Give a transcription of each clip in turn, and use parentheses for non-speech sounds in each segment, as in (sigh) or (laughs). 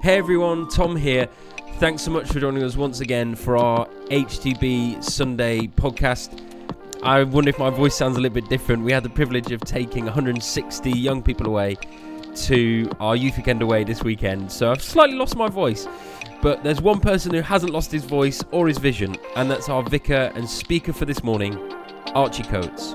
Hey everyone, Tom here. Thanks so much for joining us once again for our HTB Sunday podcast. I wonder if my voice sounds a little bit different. We had the privilege of taking 160 young people away to our youth weekend away this weekend, so I've slightly lost my voice. But there's one person who hasn't lost his voice or his vision, and that's our vicar and speaker for this morning, Archie Coates.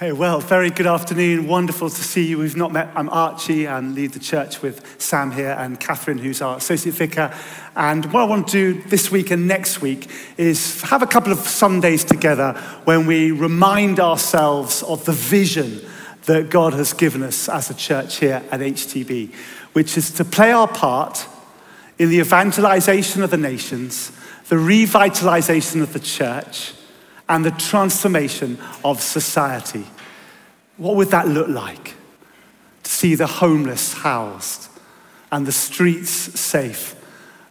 Hey, well, very good afternoon. Wonderful to see you. We've not met. I'm Archie and lead the church with Sam here and Catherine, who's our associate vicar. And what I want to do this week and next week is have a couple of Sundays together when we remind ourselves of the vision that God has given us as a church here at HTB, which is to play our part in the evangelization of the nations, the revitalization of the church and the transformation of society. What would that look like? To see the homeless housed and the streets safe,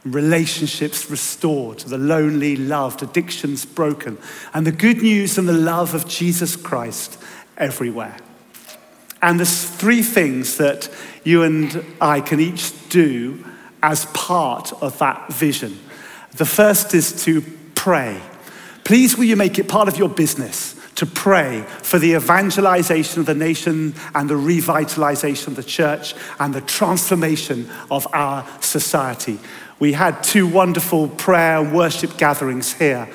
relationships restored, the lonely loved, addictions broken, and the good news and the love of Jesus Christ everywhere. And there's three things that you and I can each do as part of that vision. The first is to pray. Please, will you make it part of your business to pray for the evangelization of the nation and the revitalization of the church and the transformation of our society? We had two wonderful prayer and worship gatherings here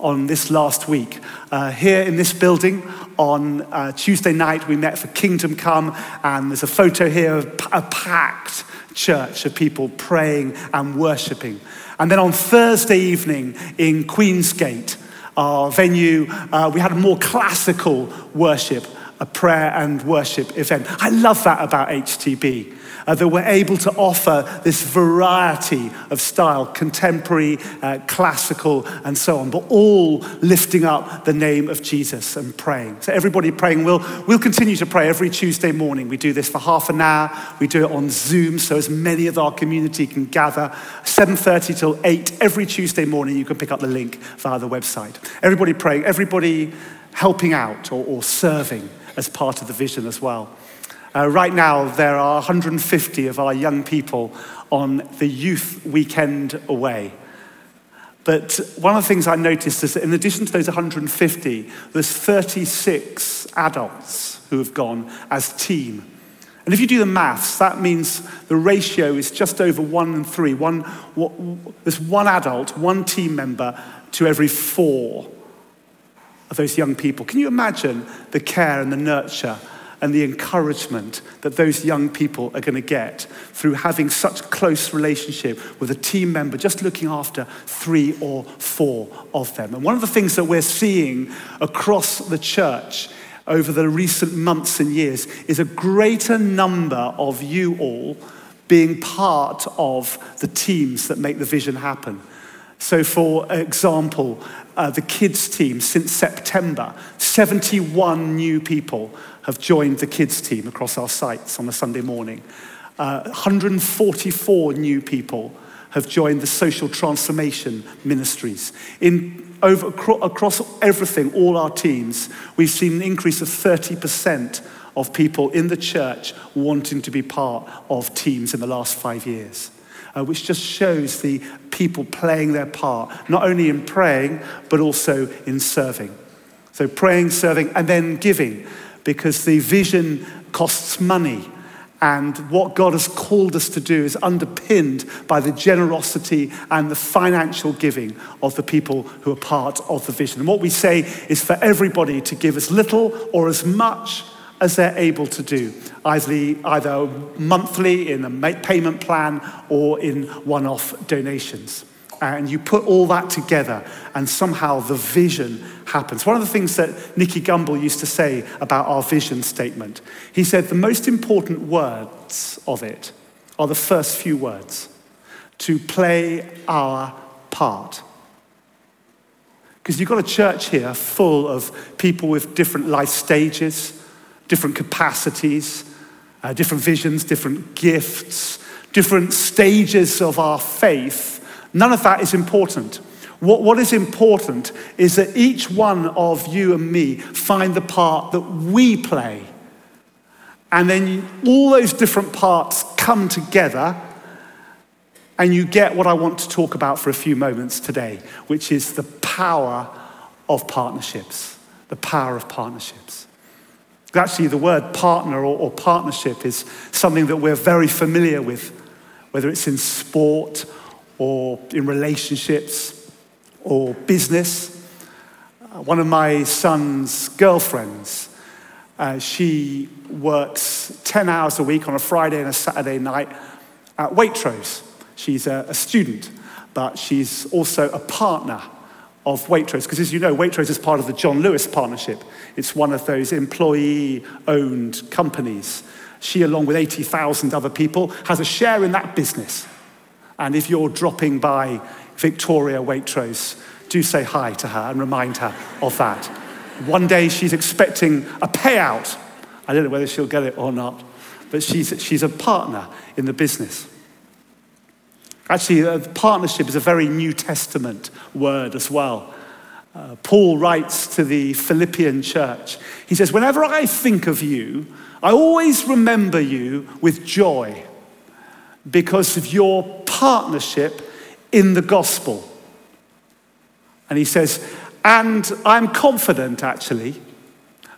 on this last week. Uh, here in this building on uh, Tuesday night, we met for Kingdom Come, and there's a photo here of a packed church of people praying and worshipping. And then on Thursday evening in Queen's Gate, our venue, uh, we had a more classical worship, a prayer and worship event. I love that about HTB. Uh, that we're able to offer this variety of style contemporary, uh, classical, and so on, but all lifting up the name of Jesus and praying. So, everybody praying, we'll, we'll continue to pray every Tuesday morning. We do this for half an hour, we do it on Zoom, so as many of our community can gather. 7.30 till 8 every Tuesday morning, you can pick up the link via the website. Everybody praying, everybody helping out or, or serving as part of the vision as well. Uh, right now, there are 150 of our young people on the youth weekend away. But one of the things I noticed is that in addition to those 150, there's 36 adults who have gone as team. And if you do the maths, that means the ratio is just over one and three. One, there's one adult, one team member to every four of those young people. Can you imagine the care and the nurture and the encouragement that those young people are going to get through having such close relationship with a team member just looking after three or four of them. And one of the things that we're seeing across the church over the recent months and years is a greater number of you all being part of the teams that make the vision happen. So, for example, uh, the kids team since September, 71 new people have joined the kids team across our sites on a Sunday morning. Uh, 144 new people have joined the social transformation ministries. In, over, across everything, all our teams, we've seen an increase of 30% of people in the church wanting to be part of teams in the last five years. Uh, which just shows the people playing their part, not only in praying, but also in serving. So, praying, serving, and then giving because the vision costs money. And what God has called us to do is underpinned by the generosity and the financial giving of the people who are part of the vision. And what we say is for everybody to give as little or as much as they're able to do, either, either monthly in a payment plan or in one off donations and you put all that together, and somehow the vision happens. One of the things that Nicky Gumbel used to say about our vision statement, he said the most important words of it are the first few words to play our part. Because you've got a church here full of people with different life stages, different capacities, uh, different visions, different gifts, different stages of our faith None of that is important. What, what is important is that each one of you and me find the part that we play And then you, all those different parts come together, and you get what I want to talk about for a few moments today, which is the power of partnerships. The power of partnerships. Actually, the word partner or, or partnership is something that we're very familiar with, whether it's in sport or in relationships or business. Uh, one of my son's girlfriends, uh, she works 10 hours a week on a Friday and a Saturday night at Waitrose. She's a, a student, but she's also a partner of Waitrose, because as you know, Waitrose is part of the John Lewis Partnership. It's one of those employee owned companies. She, along with 80,000 other people, has a share in that business. And if you're dropping by Victoria Waitrose, do say hi to her and remind her of that. One day she's expecting a payout. I don't know whether she'll get it or not, but she's, she's a partner in the business. Actually, a partnership is a very New Testament word as well. Uh, Paul writes to the Philippian church. He says, Whenever I think of you, I always remember you with joy because of your partnership in the gospel. And he says, and I'm confident actually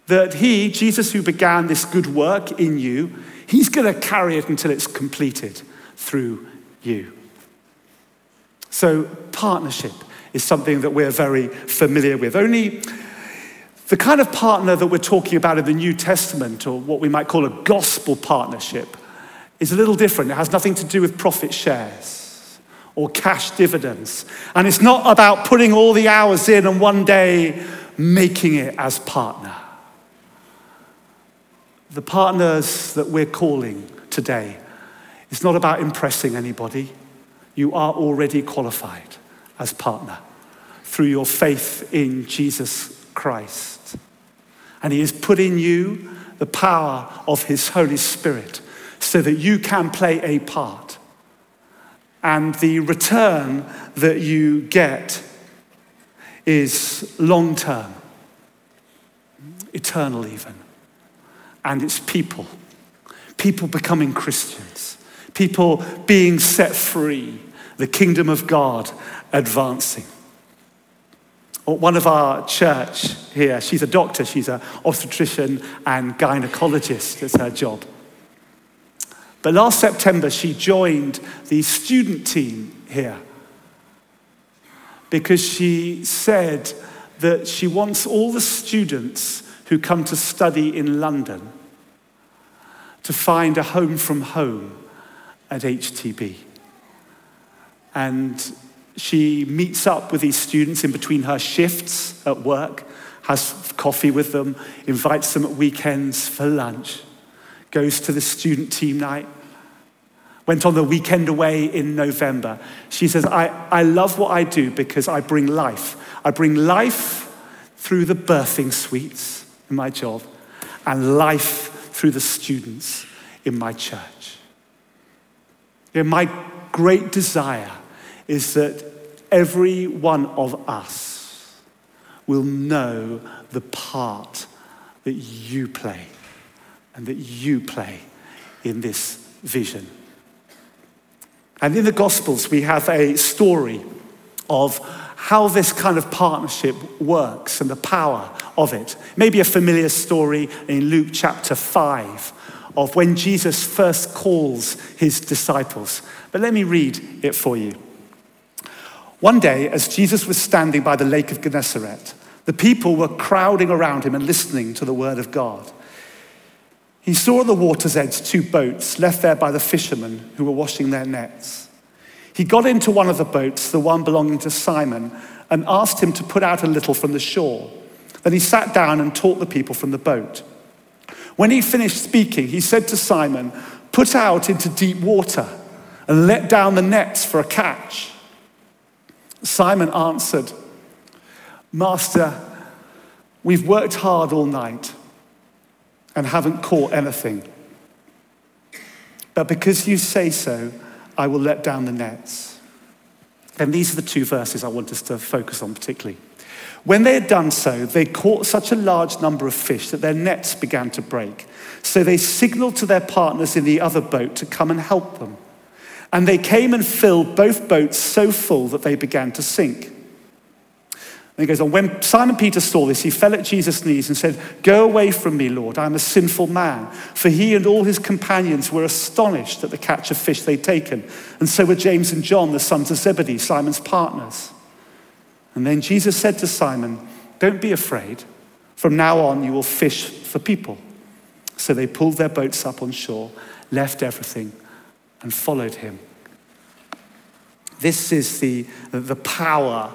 that he, Jesus, who began this good work in you, he's going to carry it until it's completed through you. So, partnership is something that we're very familiar with. Only the kind of partner that we're talking about in the New Testament, or what we might call a gospel partnership, is a little different. It has nothing to do with profit shares or cash dividends. And it's not about putting all the hours in and one day making it as partner. The partners that we're calling today, it's not about impressing anybody. You are already qualified as partner through your faith in Jesus Christ. And He has put in you the power of His Holy Spirit so that you can play a part and the return that you get is long term, eternal even. And it's people. People becoming Christians, people being set free, the kingdom of God advancing. One of our church here, she's a doctor, she's an obstetrician and gynecologist, is her job. But last September, she joined the student team here because she said that she wants all the students who come to study in London to find a home from home at HTB. And she meets up with these students in between her shifts at work, has coffee with them, invites them at weekends for lunch, goes to the student team night, went on the weekend away in November. She says, I, I love what I do because I bring life. I bring life through the birthing suites in my job and life through the students in my church. You know, my great desire is that every one of us will know the part that you play and that you play in this vision. And in the Gospels, we have a story of how this kind of partnership works and the power of it. Maybe a familiar story in Luke chapter 5 of when Jesus first calls his disciples. But let me read it for you. One day, as Jesus was standing by the lake of Gennesaret, the people were crowding around him and listening to the word of God. He saw at the water's edge two boats left there by the fishermen who were washing their nets. He got into one of the boats, the one belonging to Simon, and asked him to put out a little from the shore. Then he sat down and taught the people from the boat. When he finished speaking, he said to Simon, Put out into deep water and let down the nets for a catch. Simon answered, Master, we've worked hard all night and haven't caught anything. But because you say so, I will let down the nets. And these are the two verses I want us to focus on particularly. When they had done so, they caught such a large number of fish that their nets began to break. So they signaled to their partners in the other boat to come and help them. And they came and filled both boats so full that they began to sink. And he goes on, when Simon Peter saw this, he fell at Jesus' knees and said, Go away from me, Lord, I am a sinful man. For he and all his companions were astonished at the catch of fish they'd taken. And so were James and John, the sons of Zebedee, Simon's partners. And then Jesus said to Simon, Don't be afraid. From now on, you will fish for people. So they pulled their boats up on shore, left everything, and followed him. This is the, the power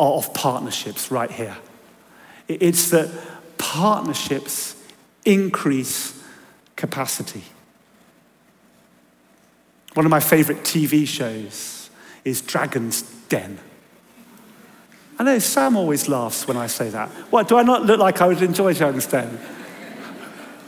of partnerships right here. It's that partnerships increase capacity. One of my favorite TV shows is Dragon's Den. I know Sam always laughs when I say that. What, do I not look like I would enjoy Dragon's Den?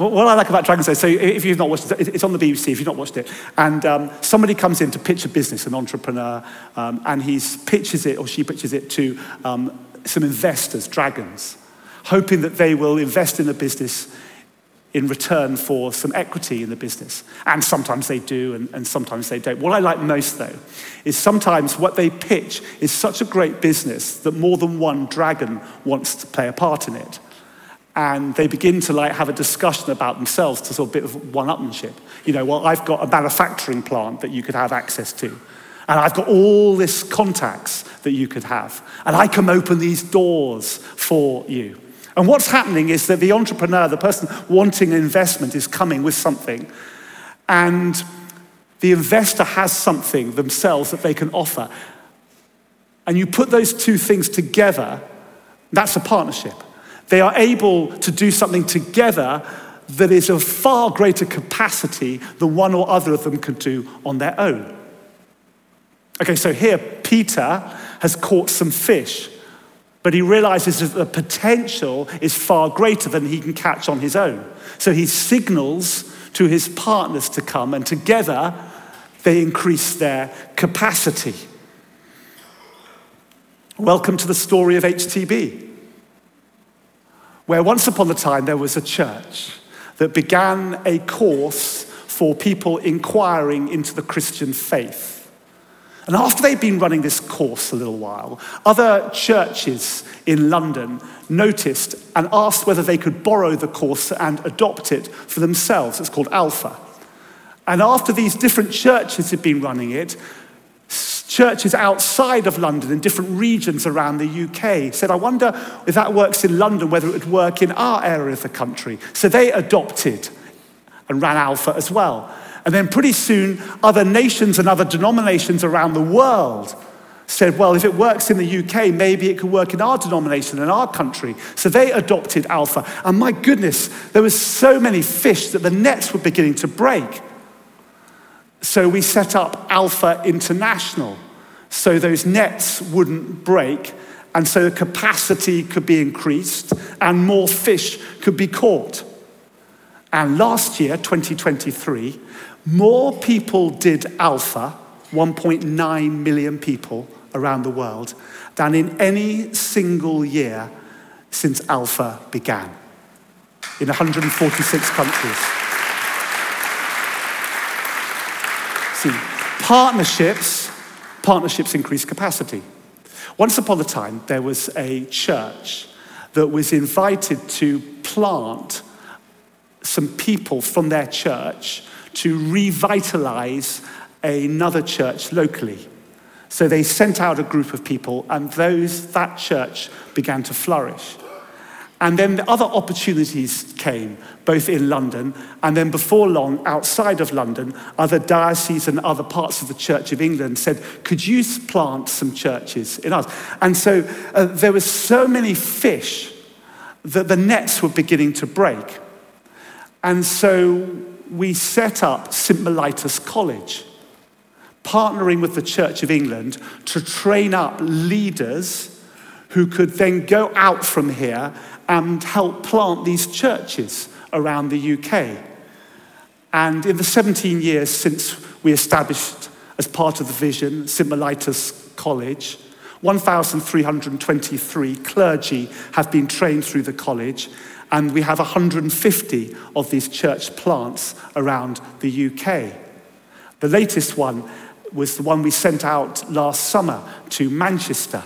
What I like about Dragon's Den, so if you've not watched it, it's on the BBC if you've not watched it, and um, somebody comes in to pitch a business, an entrepreneur, um, and he pitches it, or she pitches it to um, some investors, dragons, hoping that they will invest in the business in return for some equity in the business. And sometimes they do, and, and sometimes they don't. What I like most, though, is sometimes what they pitch is such a great business that more than one dragon wants to play a part in it and they begin to like have a discussion about themselves to sort of bit of one-upmanship. You know, well, I've got a manufacturing plant that you could have access to. And I've got all this contacts that you could have. And I can open these doors for you. And what's happening is that the entrepreneur, the person wanting investment, is coming with something. And the investor has something themselves that they can offer. And you put those two things together, that's a partnership. They are able to do something together that is of far greater capacity than one or other of them could do on their own. Okay, so here Peter has caught some fish, but he realizes that the potential is far greater than he can catch on his own. So he signals to his partners to come, and together they increase their capacity. Welcome to the story of HTB where once upon a time there was a church that began a course for people inquiring into the Christian faith. And after they'd been running this course a little while, other churches in London noticed and asked whether they could borrow the course and adopt it for themselves. It's called Alpha. And after these different churches had been running it, churches outside of London in different regions around the UK said, I wonder if that works in London, whether it would work in our area of the country. So they adopted and ran Alpha as well. And then pretty soon, other nations and other denominations around the world said, well, if it works in the UK, maybe it could work in our denomination, in our country. So they adopted Alpha. And my goodness, there was so many fish that the nets were beginning to break. So we set up Alpha International so those nets wouldn't break and so the capacity could be increased and more fish could be caught. And last year, 2023, more people did Alpha, 1.9 million people around the world, than in any single year since Alpha began in 146 countries. Partnerships, partnerships increase capacity. Once upon a time, there was a church that was invited to plant some people from their church to revitalize another church locally. So they sent out a group of people, and those, that church began to flourish. And then the other opportunities came, both in London and then before long outside of London. Other dioceses and other parts of the Church of England said, Could you plant some churches in us? And so uh, there were so many fish that the nets were beginning to break. And so we set up St. Mellitus College, partnering with the Church of England to train up leaders who could then go out from here and help plant these churches around the UK. And in the 17 years since we established, as part of the vision, St. Mellitus College, 1,323 clergy have been trained through the college, and we have 150 of these church plants around the UK. The latest one was the one we sent out last summer to Manchester.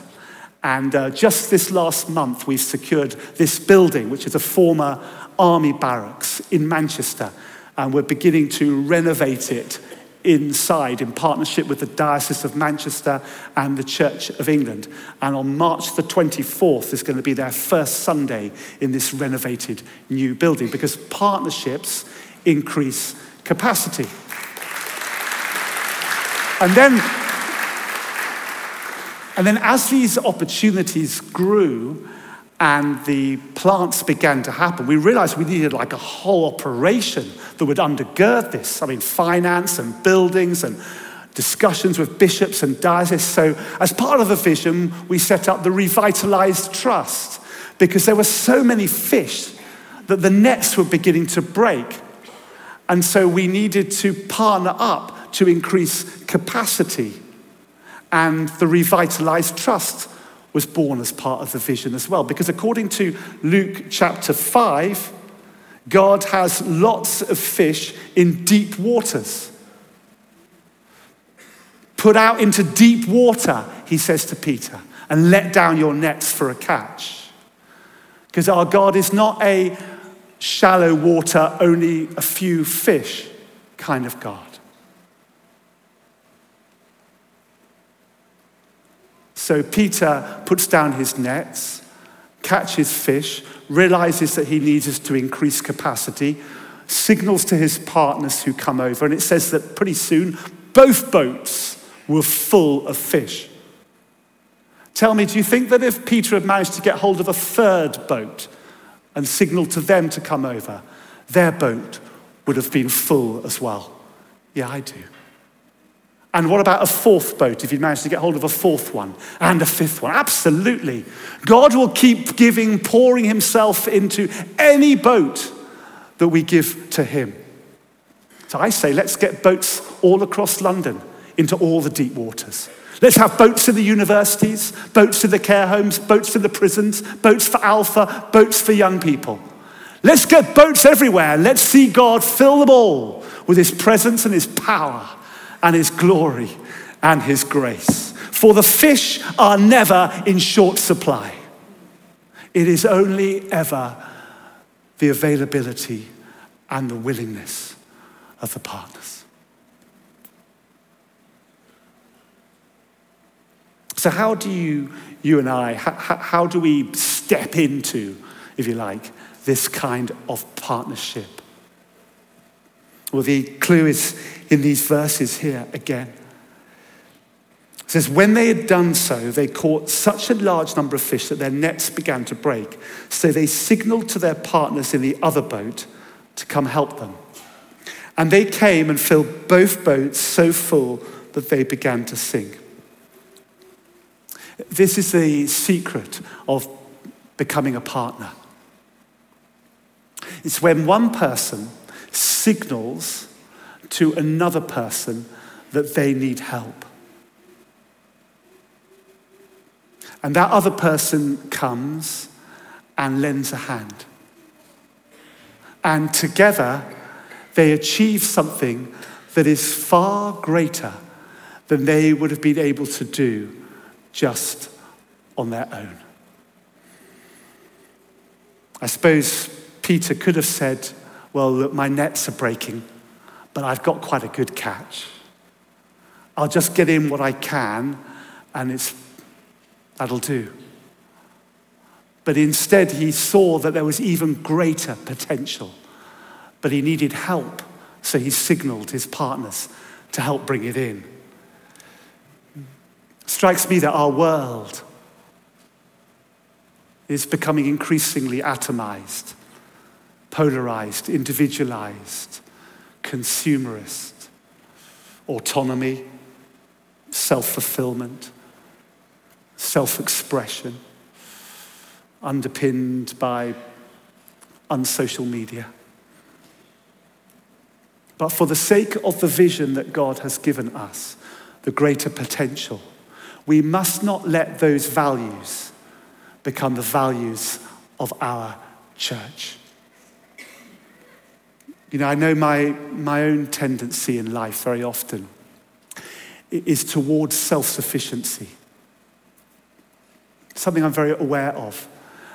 And uh, just this last month, we've secured this building, which is a former army barracks in Manchester. And we're beginning to renovate it inside in partnership with the Diocese of Manchester and the Church of England. And on March the 24th is going to be their first Sunday in this renovated new building because partnerships increase capacity. And then, and then as these opportunities grew, and the plants began to happen, we realized we needed like a whole operation that would undergird this. I mean, finance and buildings and discussions with bishops and dioceses. So, as part of the vision, we set up the Revitalized Trust because there were so many fish that the nets were beginning to break. And so, we needed to partner up to increase capacity. And the Revitalized Trust was born as part of the vision as well. Because according to Luke chapter 5, God has lots of fish in deep waters. Put out into deep water, he says to Peter, and let down your nets for a catch. Because our God is not a shallow water, only a few fish kind of God. So Peter puts down his nets, catches fish, realizes that he needs us to increase capacity, signals to his partners who come over, and it says that pretty soon both boats were full of fish. Tell me, do you think that if Peter had managed to get hold of a third boat and signaled to them to come over, their boat would have been full as well? Yeah, I do. And what about a fourth boat if you manage to get hold of a fourth one and a fifth one? Absolutely. God will keep giving, pouring himself into any boat that we give to him. So I say, let's get boats all across London into all the deep waters. Let's have boats in the universities, boats in the care homes, boats in the prisons, boats for alpha, boats for young people. Let's get boats everywhere. Let's see God fill them all with his presence and his power and his glory and his grace. For the fish are never in short supply. It is only ever the availability and the willingness of the partners. So, how do you, you and I, how, how do we step into, if you like, this kind of partnership? Well, the clue is in these verses here again. It says, When they had done so, they caught such a large number of fish that their nets began to break. So they signaled to their partners in the other boat to come help them. And they came and filled both boats so full that they began to sink. This is the secret of becoming a partner. It's when one person signals to another person that they need help. And that other person comes and lends a hand. And together, they achieve something that is far greater than they would have been able to do just on their own. I suppose Peter could have said, well, look, my nets are breaking, but I've got quite a good catch. I'll just get in what I can, and it's, that'll do. But instead, he saw that there was even greater potential, but he needed help, so he signaled his partners to help bring it in. Strikes me that our world is becoming increasingly atomized polarized, individualized, consumerist, autonomy, self fulfillment, self expression, underpinned by unsocial media. But for the sake of the vision that God has given us, the greater potential, we must not let those values become the values of our church. You know, I know my, my own tendency in life very often is towards self sufficiency. Something I'm very aware of,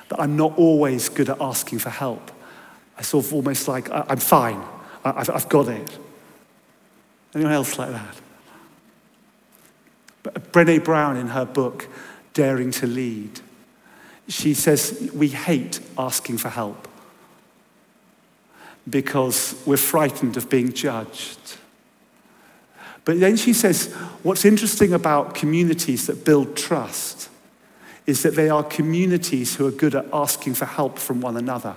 that I'm not always good at asking for help. I sort of almost like, I'm fine, I've, I've got it. Anyone else like that? But Brene Brown, in her book, Daring to Lead, she says we hate asking for help because we're frightened of being judged. But then she says what's interesting about communities that build trust is that they are communities who are good at asking for help from one another.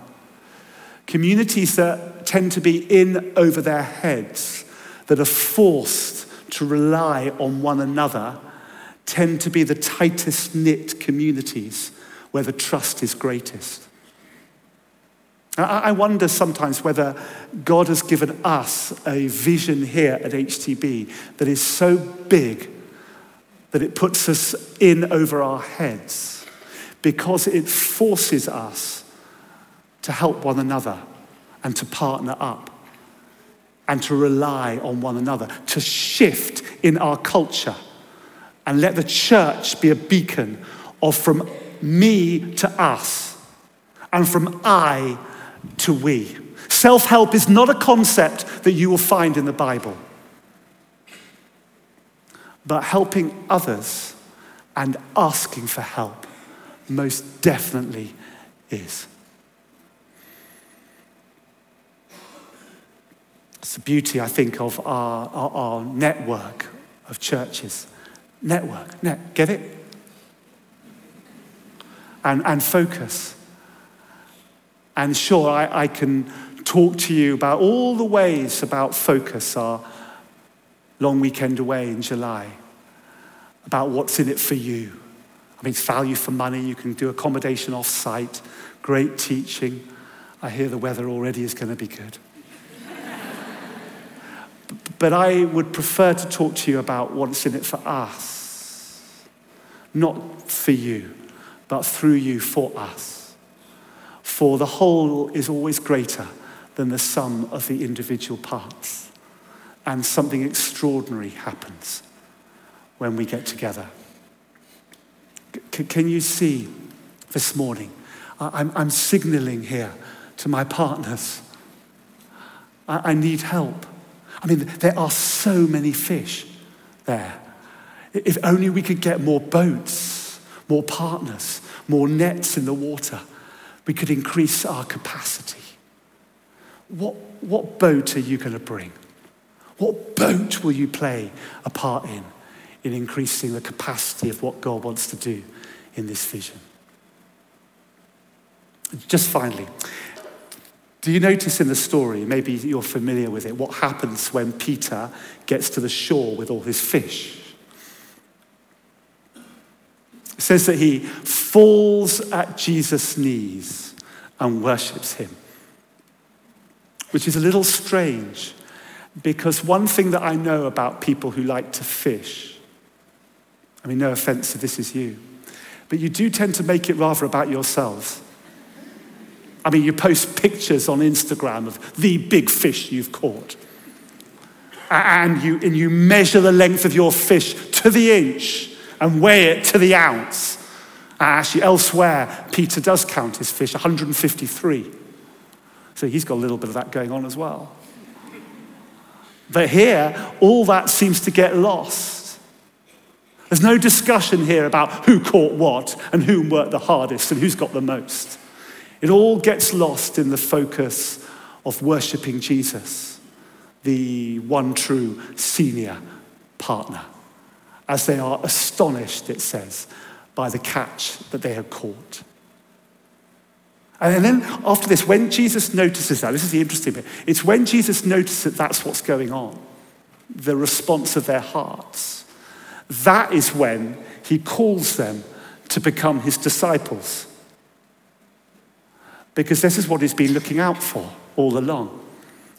Communities that tend to be in over their heads, that are forced to rely on one another, tend to be the tightest knit communities where the trust is greatest. I wonder sometimes whether God has given us a vision here at HTB that is so big that it puts us in over our heads because it forces us to help one another and to partner up and to rely on one another, to shift in our culture and let the church be a beacon of from me to us and from I to we. Self help is not a concept that you will find in the Bible, but helping others and asking for help most definitely is. It's the beauty, I think, of our, our, our network of churches. Network, net, get it? And, and focus. And sure, I, I can talk to you about all the ways about focus, our long weekend away in July, about what's in it for you. I mean, it's value for money. You can do accommodation off site, great teaching. I hear the weather already is going to be good. (laughs) but I would prefer to talk to you about what's in it for us, not for you, but through you for us. For the whole is always greater than the sum of the individual parts. And something extraordinary happens when we get together. C- can you see this morning? I'm, I'm signaling here to my partners. I, I need help. I mean, there are so many fish there. If only we could get more boats, more partners, more nets in the water we could increase our capacity. What, what boat are you going to bring? What boat will you play a part in, in increasing the capacity of what God wants to do in this vision? Just finally, do you notice in the story, maybe you're familiar with it, what happens when Peter gets to the shore with all his fish? It says that he falls at Jesus' knees and worships him, which is a little strange because one thing that I know about people who like to fish, I mean, no offense if this is you, but you do tend to make it rather about yourselves. I mean, you post pictures on Instagram of the big fish you've caught. And you, and you measure the length of your fish to the inch and weigh it to the ounce. Actually, elsewhere, Peter does count his fish 153. So he's got a little bit of that going on as well. But here, all that seems to get lost. There's no discussion here about who caught what and who worked the hardest and who's got the most. It all gets lost in the focus of worshipping Jesus, the one true senior partner as they are astonished, it says, by the catch that they had caught. And then after this, when Jesus notices that, this is the interesting bit, it's when Jesus notices that that's what's going on, the response of their hearts, that is when he calls them to become his disciples. Because this is what he's been looking out for all along.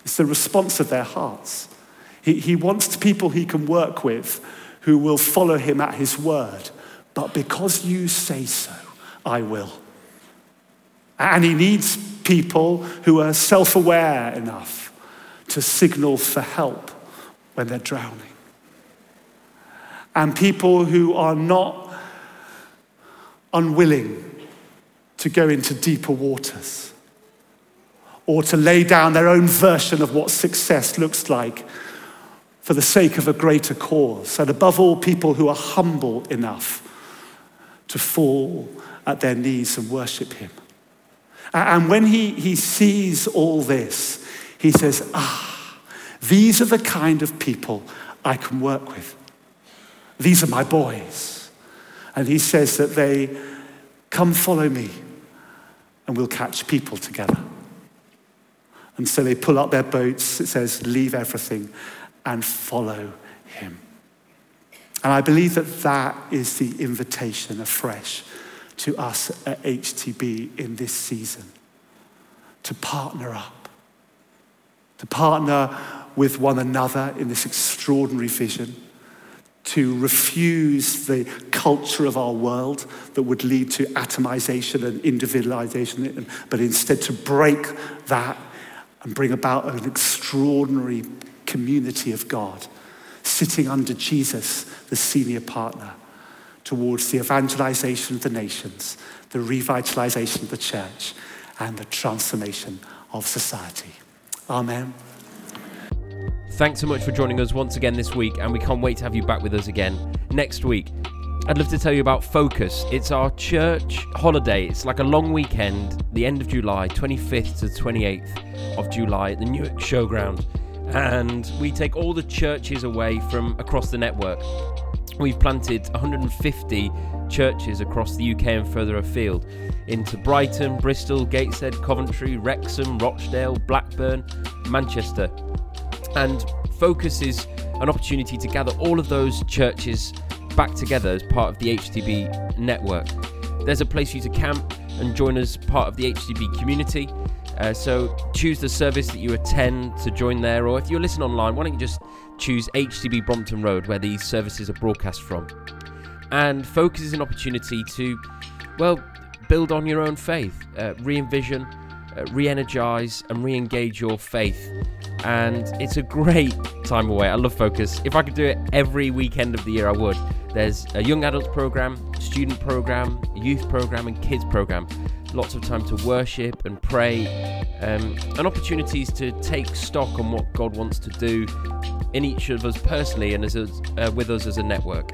It's the response of their hearts. He, he wants people he can work with who will follow him at his word. But because you say so, I will. And he needs people who are self aware enough to signal for help when they're drowning. And people who are not unwilling to go into deeper waters or to lay down their own version of what success looks like for the sake of a greater cause. And above all, people who are humble enough to fall at their knees and worship Him. And when he, he sees all this, he says, Ah, these are the kind of people I can work with. These are my boys. And he says that they come follow me and we'll catch people together. And so they pull up their boats, it says, leave everything and follow him. And I believe that that is the invitation afresh to us at HTB in this season to partner up, to partner with one another in this extraordinary vision, to refuse the culture of our world that would lead to atomization and individualization, but instead to break that and bring about an extraordinary community of God sitting under Jesus, the senior partner, towards the evangelization of the nations, the revitalization of the church, and the transformation of society. Amen. Thanks so much for joining us once again this week, and we can't wait to have you back with us again next week. I'd love to tell you about Focus. It's our church holiday. It's like a long weekend, the end of July, 25th to 28th of July at the Newark Showground. And we take all the churches away from across the network. We've planted 150 churches across the UK and further afield into Brighton, Bristol, Gateshead, Coventry, Wrexham, Rochdale, Blackburn, Manchester. And Focus is an opportunity to gather all of those churches back together as part of the HTB network. There's a place for you to camp and join as part of the HTB community. Uh, so choose the service that you attend to join there, or if you're listening online, why don't you just choose HTB Brompton Road, where these services are broadcast from. And Focus is an opportunity to, well, build on your own faith, uh, re envision, uh, re energize, and re engage your faith. And it's a great time away. I love Focus. If I could do it every weekend of the year, I would. There's a young adults program, student program, youth program, and kids program. Lots of time to worship and pray, um, and opportunities to take stock on what God wants to do in each of us personally and as a, uh, with us as a network.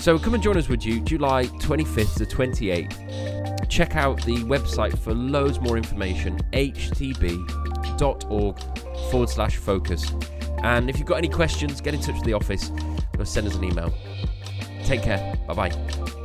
So come and join us, would you? July 25th to 28th. Check out the website for loads more information htb.org forward slash focus. And if you've got any questions, get in touch with the office or send us an email. Take care. Bye bye.